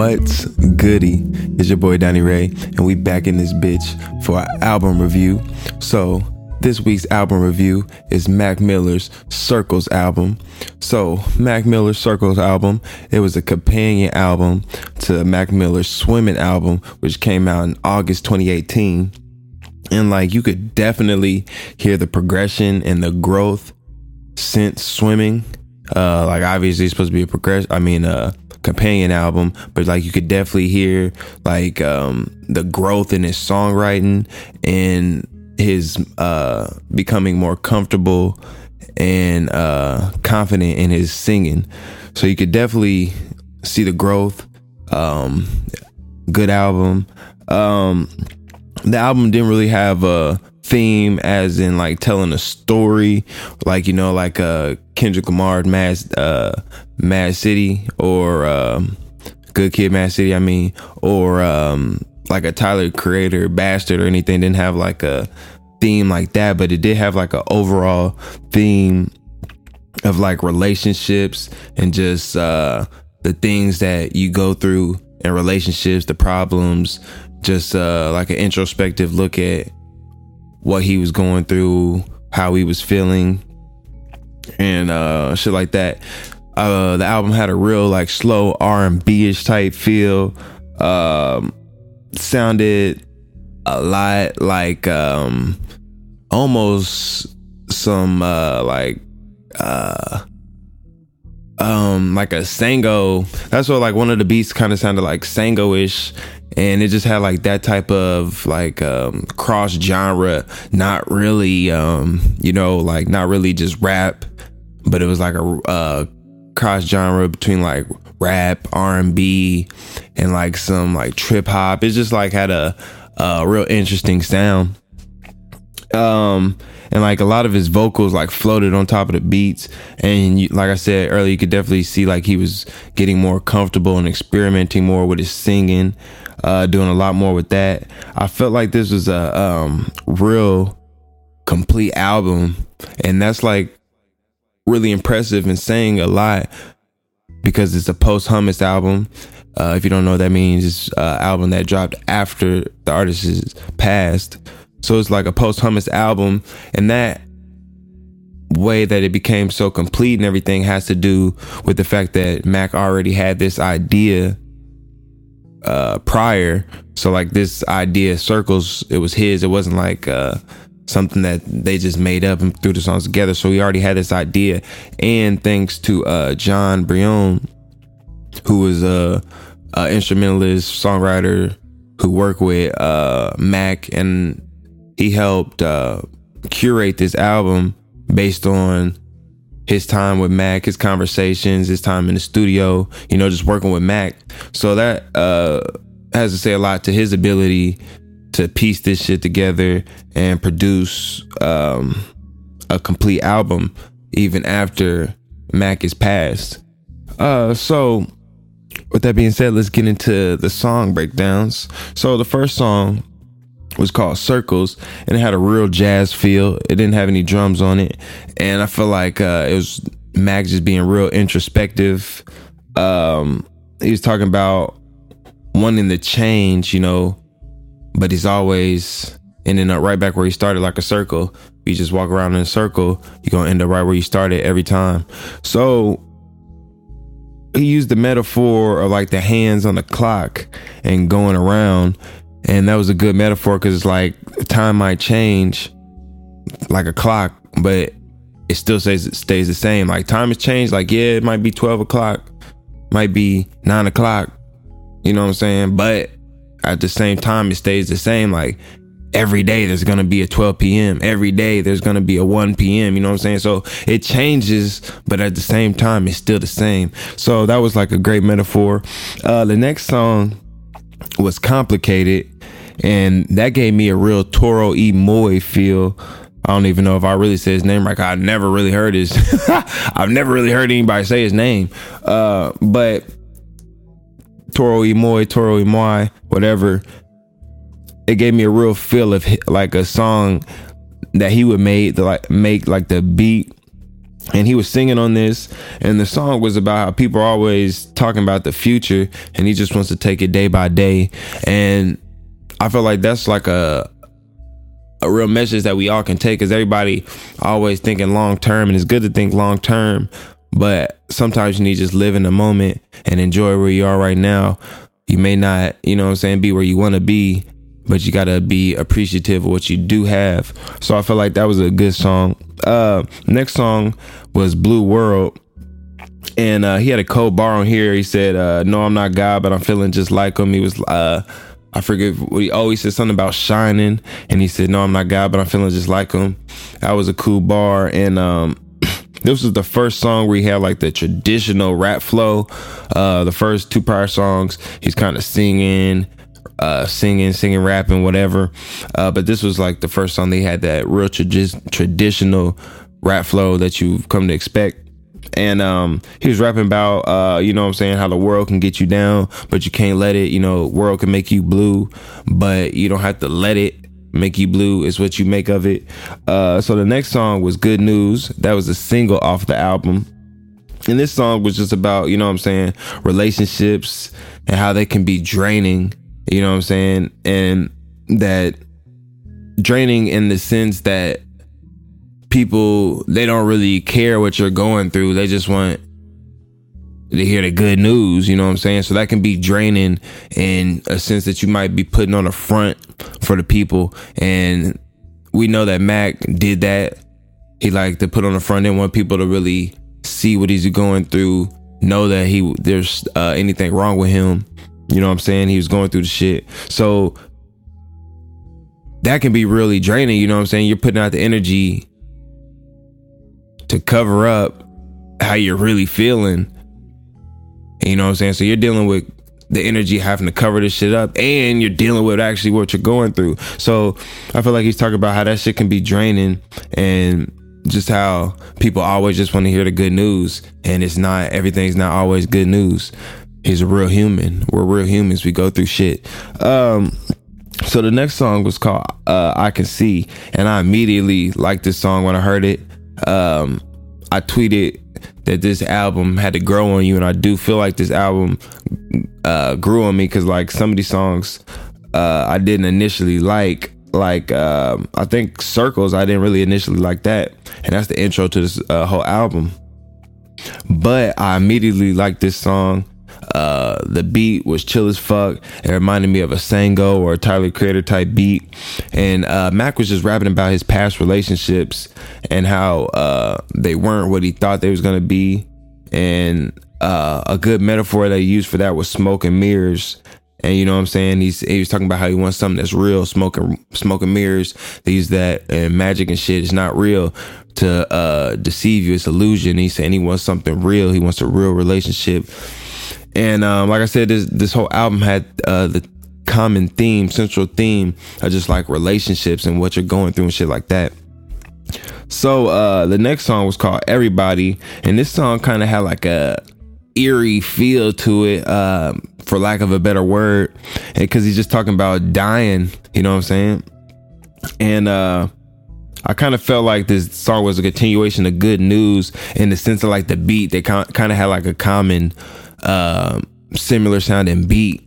What's goody? It's your boy Donnie Ray, and we back in this bitch for our album review. So this week's album review is Mac Miller's Circles album. So Mac Miller's Circles album, it was a companion album to Mac Miller's Swimming album, which came out in August 2018. And like you could definitely hear the progression and the growth since swimming. Uh, like obviously it's supposed to be a progress. I mean, uh, companion album, but like you could definitely hear like um, the growth in his songwriting and his uh, becoming more comfortable and uh, confident in his singing. So you could definitely see the growth. Um, good album. Um, the album didn't really have a theme as in like telling a story like you know like uh Kendrick Lamar Mad uh Mad City or um Good Kid Mad City I mean or um like a Tyler Creator Bastard or anything. Didn't have like a theme like that but it did have like an overall theme of like relationships and just uh the things that you go through in relationships the problems just uh like an introspective look at what he was going through, how he was feeling, and uh, shit like that. Uh, the album had a real like slow R and B ish type feel. Um, sounded a lot like um, almost some uh, like uh, um like a Sango. That's what like one of the beats kind of sounded like Sango ish and it just had like that type of like um, cross genre not really um, you know like not really just rap but it was like a uh, cross genre between like rap r&b and like some like trip hop. It just like had a, a real interesting sound. Um and like a lot of his vocals like floated on top of the beats. And you, like i said earlier you could definitely see like he was getting more comfortable and experimenting more with his singing uh, doing a lot more with that. I felt like this was a um, real complete album, and that's like really impressive and saying a lot because it's a posthumous album. Uh, if you don't know what that means, it's an album that dropped after the artist is passed. So it's like a posthumous album, and that way that it became so complete and everything has to do with the fact that Mac already had this idea uh, prior. So like this idea circles, it was his. It wasn't like uh, something that they just made up and threw the songs together. So he already had this idea. And thanks to uh, Jon Brion, who was a, a, instrumentalist songwriter who worked with uh, Mac, and he helped uh, curate this album based on his time with Mac, his conversations, his time in the studio, you know, just working with Mac. So that uh, has to say a lot to his ability to piece this shit together and produce um, a complete album even after Mac is passed. Uh, so with that being said, let's get into the song breakdowns. So the first song was called Circles, and it had a real jazz feel. It didn't have any drums on it, and I feel like uh, it was Mac's just being real introspective. Um, he was talking about wanting to change, you know, but he's always ending up right back where he started, like a circle. You just walk around in a circle, you're gonna end up right where you started every time. So he used the metaphor of like the hands on the clock and going around and that was a good metaphor because it's like time might change like a clock, but it still stays stays the same. Like time has changed. Like yeah, it might be twelve o'clock, might be nine o'clock. You know what I'm saying? But at the same time, it stays the same. Like every day there's gonna be a 12 p.m. Every day there's gonna be a 1 p.m. You know what I'm saying? So it changes, but at the same time, it's still the same. So that was like a great metaphor. Uh, the next song was complicated, and that gave me a real Toro y Moi feel. I don't even know if I really say his name right. I never really heard his. I've never really heard anybody say his name. Uh, but Toro y Moi, Toro y Moi, whatever. It gave me a real feel of like a song that he would make, like make like the beat and he was singing on this and the song was about how people are always talking about the future and he just wants to take it day by day and i feel like that's like a a real message that we all can take because everybody always thinking long term and it's good to think long term but sometimes you need to just live in the moment and enjoy where you are right now you may not you know what i'm saying be where you want to be but you gotta be appreciative of what you do have. So I feel like that was a good song. Uh, next song was Blue World. And uh, he had a cold bar on here. He said, uh, "No, I'm not God, but I'm feeling just like him." He was, uh, I forget what he always said something about shining, and he said, "No, I'm not God, but I'm feeling just like him." That was a cool bar, and um, this was the first song where he had like the traditional rap flow. Uh, the first two prior songs, he's kind of singing, uh, singing, singing, rapping, whatever. Uh, but this was like the first song they had that real tra- traditional rap flow that you've come to expect. And um, he was rapping about, uh, you know what I'm saying, how the world can get you down, but you can't let it. You know, world can make you blue, but you don't have to let it make you blue is what you make of it. Uh, so the next song was Good News. That was a single off the album. And this song was just about, you know what I'm saying, relationships and how they can be draining you know what I'm saying? And that draining in the sense that people they don't really care what you're going through. They just want to hear the good news, you know what I'm saying? So that can be draining in a sense that you might be putting on a front for the people. And we know that Mac did that. He liked to put on the front and want people to really see what he's going through, know that he there's uh, anything wrong with him. You know what I'm saying? He was going through the shit. So that can be really draining, you know what I'm saying? You're putting out the energy to cover up how you're really feeling. You know what I'm saying? So you're dealing with the energy having to cover this shit up and you're dealing with actually what you're going through. So I feel like he's talking about how that shit can be draining and just how people always just want to hear the good news and it's not everything's not always good news he's a real human. We're real humans. We go through shit. Um, so the next song was called uh, "I Can See," and I immediately liked this song when I heard it. Um, I tweeted that this album had to grow on you, and I do feel like this album uh, grew on me because like some of these songs uh, I didn't initially like. Like um, I think "Circles," I didn't really initially like that, and that's the intro to this uh, whole album. But I immediately liked this song. The beat was chill as fuck. It reminded me of a Sango or a Tyler Creator type beat. And uh, Mac was just rapping about his past relationships and how uh, they weren't what he thought they was gonna be. And uh, a good metaphor that he used for that was smoke and mirrors. And you know what I'm saying? He's he was talking about how he wants something that's real, smoking smoking mirrors. They use that and magic and shit is not real to uh deceive you. It's illusion. He's saying he wants something real. He wants a real relationship and um, like I said, this this whole album had uh, the common theme, central theme of just like relationships and what you're going through and shit like that. So uh, the next song was called Everybody, and this song kind of had like a eerie feel to it, uh, for lack of a better word, because he's just talking about dying. You know what I'm saying? And uh, I kind of felt like this song was a continuation of Good News in the sense of like the beat. They kind of had like a common uh, similar sounding beat.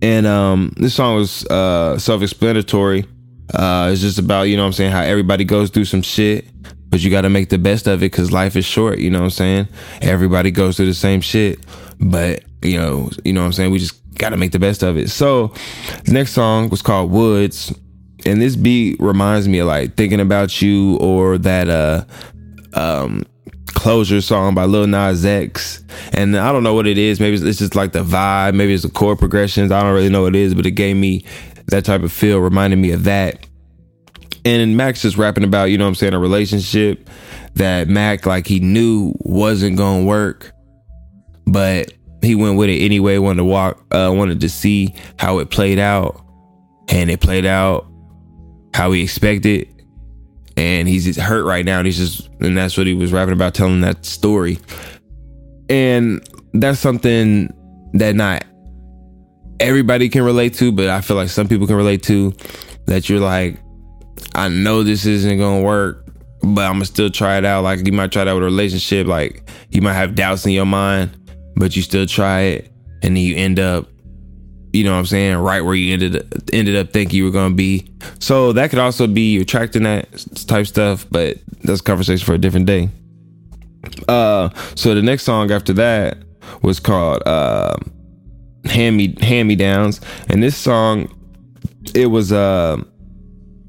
And um, this song was uh, self-explanatory. Uh, it's just about, you know I'm saying, how everybody goes through some shit, but you got to make the best of it because life is short, you know what I'm saying? Everybody goes through the same shit, but, you know, you know what I'm saying? We just got to make the best of it. So, the next song was called Woods. And this beat reminds me of like thinking about you or that uh um Closure song by Lil Nas X. And I don't know what it is. Maybe it's just like the vibe. Maybe it's the chord progressions. I don't really know what it is, but it gave me that type of feel, reminded me of that. And Mac's just rapping about, you know I'm saying, a relationship that Mac, like, he knew wasn't going to work, but he went with it anyway, wanted to walk, uh, wanted to see how it played out. And it played out how he expected and he's hurt right now and he's just and that's what he was rapping about telling that story and that's something that not everybody can relate to but i feel like some people can relate to that you're like i know this isn't gonna work but I'm gonna still try it out. Like you might try that with a relationship. Like you might have doubts in your mind, but you still try it, and then you end up, you know what I'm saying, right where you ended ended up thinking you were gonna be. So that could also be attracting that type stuff, but that's conversation for a different day. Uh, so the next song after that was called uh, "Hand Me Hand Me Downs," and this song it was uh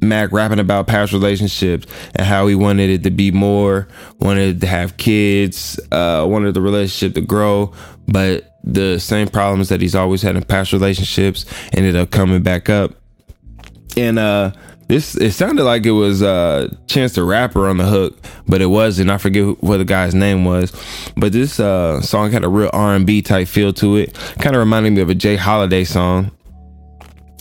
Mac rapping about past relationships and how he wanted it to be more, wanted to have kids, uh, wanted the relationship to grow, but the same problems that he's always had in past relationships ended up coming back up. And uh this it sounded like it was uh Chance the Rapper on the hook, but it wasn't. I forget what the guy's name was. But this uh song had a real R&B type feel to it. Kind of reminded me of a Jay Holiday song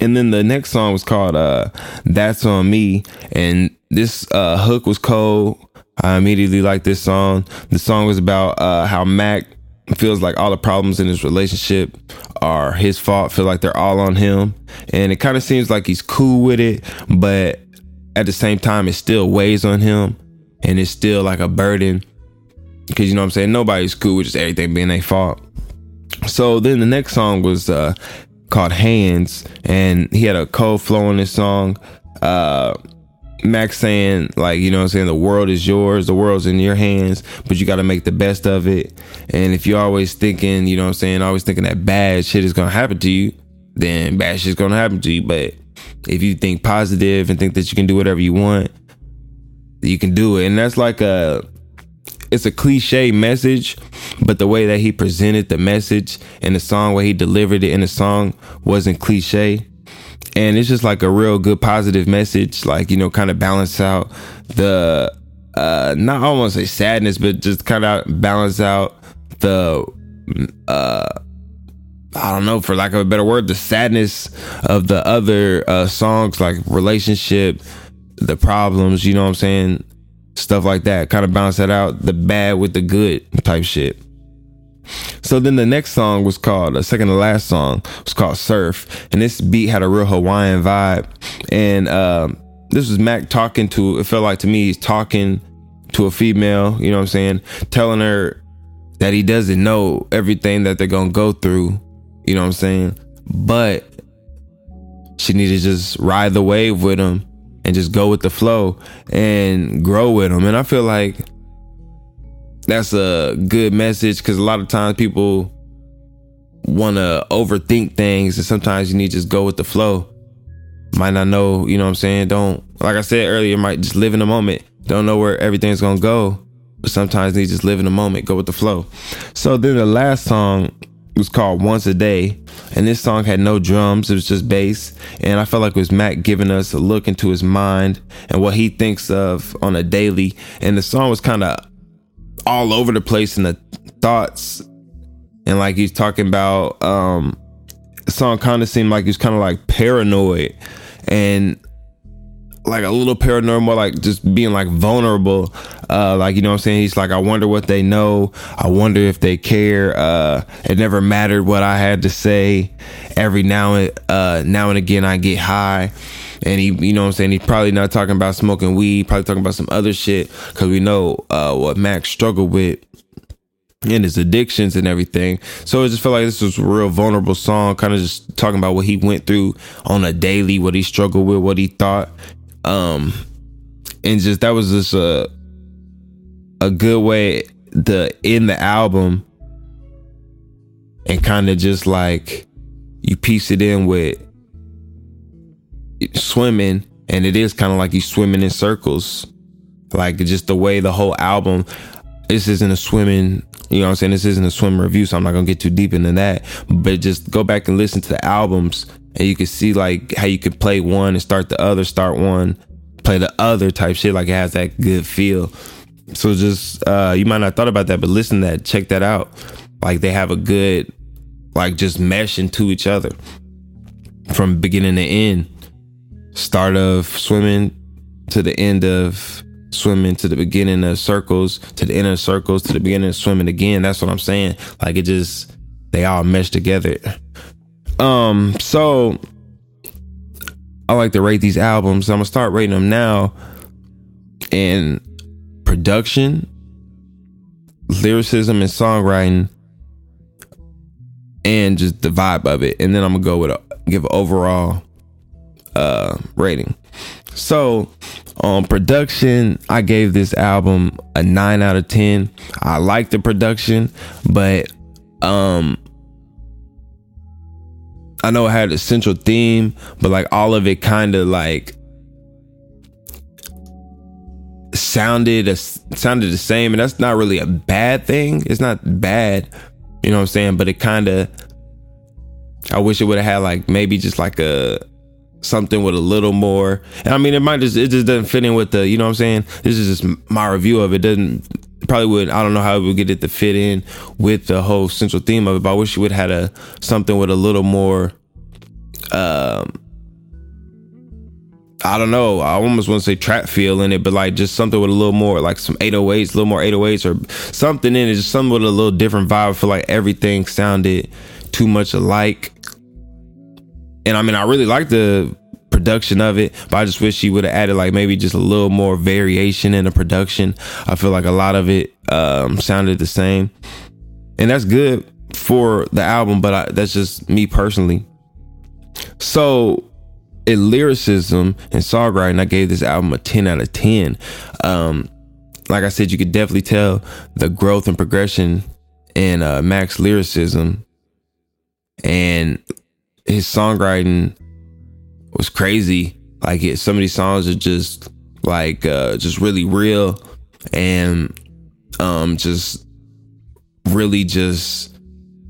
and then the next song was called uh That's on Me. And this uh hook was cold. I immediately liked this song. The song was about uh how Mac feels like all the problems in his relationship are his fault, feel like they're all on him. And it kind of seems like he's cool with it, but at the same time it still weighs on him and it's still like a burden. Cause you know what I'm saying? Nobody's cool with just everything being their fault. So then the next song was uh called Hands, and he had a cold flow in this song. Uh, Mac's saying like you know I'm saying the world is yours the world's in your hands but you got to make the best of it. And if you're always thinking you know I'm saying always thinking that bad shit is gonna happen to you then bad shit's gonna happen to you. But if you think positive and think that you can do whatever you want you can do it. And that's like a it's a cliche message, but the way that he presented the message in the song, where he delivered it in the song, wasn't cliche. And it's just like a real good positive message, like, you know, kind of balance out the uh not almost say sadness, but just kind of balance out the uh I don't know, for lack of a better word, the sadness of the other uh songs like relationship, the problems, you know what I'm saying? stuff like that. Kind of balance that out, the bad with the good type shit. So then the next song was called, the second to last song was called Surf. And this beat had a real Hawaiian vibe. And uh, this was Mac talking to, it felt like to me, he's talking to a female, you know what I'm saying? Telling her that he doesn't know everything that they're going to go through, you know what I'm saying? But she needed to just ride the wave with him and just go with the flow and grow with him. And I feel like that's a good message because a lot of times people want to overthink things and sometimes you need to just go with the flow. Might not know, you know what I'm saying? Don't, like I said earlier, might just live in the moment. Don't know where everything's to go. But sometimes you just live in the moment, go with the flow. So then the last song was called Once a Day. And this song had no drums, it was just bass. And I felt like it was Mac giving us a look into his mind and what he thinks of on a daily. And the song was kind of all over the place in the thoughts. And like he's talking about, um, song kind of seemed like he was kind of like paranoid. And like a little paranormal like just being like vulnerable. Uh, like, you know what I'm saying? He's like, I wonder what they know. I wonder if they care. Uh, it never mattered what I had to say. Every now and, uh, now and again, I get high. And he, you know what I'm saying? He's probably not talking about smoking weed, probably talking about some other shit. Cause we know, uh, what Mac's struggled with and his addictions and everything. So I just felt like this was a real vulnerable song, kind of just talking about what he went through on a daily, what he struggled with, what he thought, um, and just that was just a a good way to end the album and kind of just like you piece it in with swimming and it is kind of like you swimming in circles like just the way the whole album this isn't a swimming you know what i'm saying this isn't a swim review so i'm not gonna get too deep into that but just go back and listen to the albums and you can see like how you could play one and start the other, start one, play the other type shit. Like it has that good feel. So just uh you might not thought about that, but listen to that, check that out. Like they have a good like just mesh into each other from beginning to end. Start of swimming to the end of swimming to the beginning of circles to the of circles to the beginning of swimming again. That's what I'm saying. Like it just they all mesh together. Um, so I like to rate these albums. I'm gonna start rating them now. in production, lyricism, and songwriting, and just the vibe of it. And then I'm gonna go with a give overall uh rating. So on production, I gave this album a nine out of ten. I like the production, but um I know it had a central theme, but like all of it kind of like sounded a, sounded the same, and that's not really a bad thing. It's not bad, you know what I'm saying? But it kind of, I wish it would have had like maybe just like a something with a little more. And I mean, it might just it just doesn't fit in with the, you know what I'm saying? This is just my review of it. Doesn't probably would I don't know how it would get it to fit in with the whole central theme of it. But I wish you would have had a something with a little more. Um, I don't know. I almost want to say trap feel in it, but like just something with a little more, like some 808s, a little more 808s or something in it, just something with a little different vibe. For like everything sounded too much alike. And I mean, I really like the production of it, but I just wish she would have added like maybe just a little more variation in the production. I feel like a lot of it um, sounded the same, and that's good for the album, but I, that's just me personally. So in lyricism and songwriting, I gave this album a 10 out of 10. Um, like I said, you could definitely tell the growth and progression in uh, Mac's lyricism and his songwriting was crazy. Like it, some of these songs are just like uh, just really real and um, just really just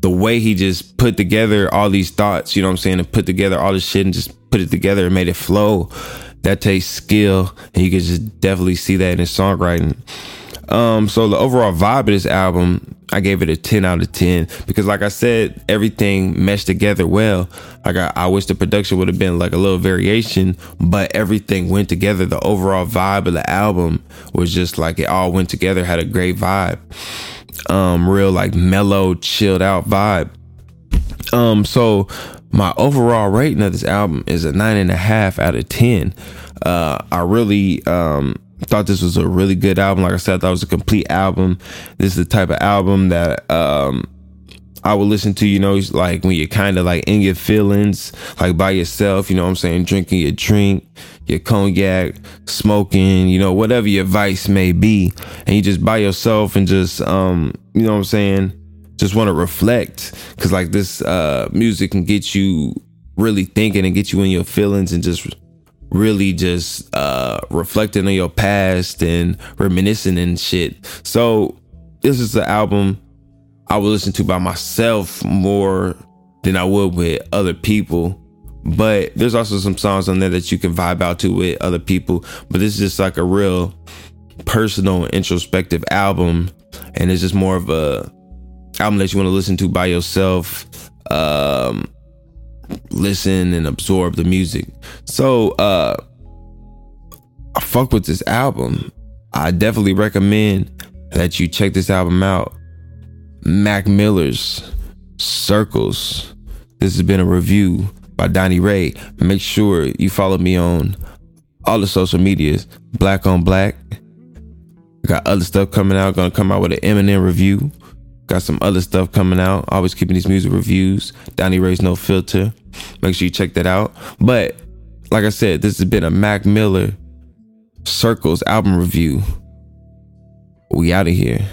the way he just put together all these thoughts, you know what I'm saying, and put together all this shit and just put it together and made it flow. That takes skill, and you can just definitely see that in his songwriting. Um, so the overall vibe of this album, I gave it a 10 out of 10 because like I said, everything meshed together well. Like I, I wish the production would have been like a little variation, but everything went together. The overall vibe of the album was just like it all went together, had a great vibe um, real like mellow, chilled out vibe. Um, so my overall rating of this album is a nine and a half out of ten. Uh, I really um thought this was a really good album. Like I said, I thought it was a complete album. This is the type of album that um I would listen to, you know, like when you're kind of like in your feelings, like by yourself, you know what I'm saying, drinking your drink, your cognac, smoking, you know, whatever your vice may be, and you just by yourself and just, um, you know what I'm saying, just want to reflect, cause like this uh, music can get you really thinking and get you in your feelings and just really just uh, reflecting on your past and reminiscing and shit. So this is the album I would listen to by myself more than I would with other people. But there's also some songs on there that you can vibe out to with other people. But this is just like a real personal, introspective album, and it's just more of a album that you want to listen to by yourself. Um, listen and absorb the music. So uh, I fuck with this album. I definitely recommend that you check this album out. Mac Miller's Circles. This has been a review by Donnie Ray. Make sure you follow me on all the social medias. Black on Black. Got other stuff coming out. Gonna come out with an Eminem review. Got some other stuff coming out. Always keeping these music reviews. Donnie Ray's No Filter. Make sure you check that out. But like I said, this has been a Mac Miller Circles album review. We out of here.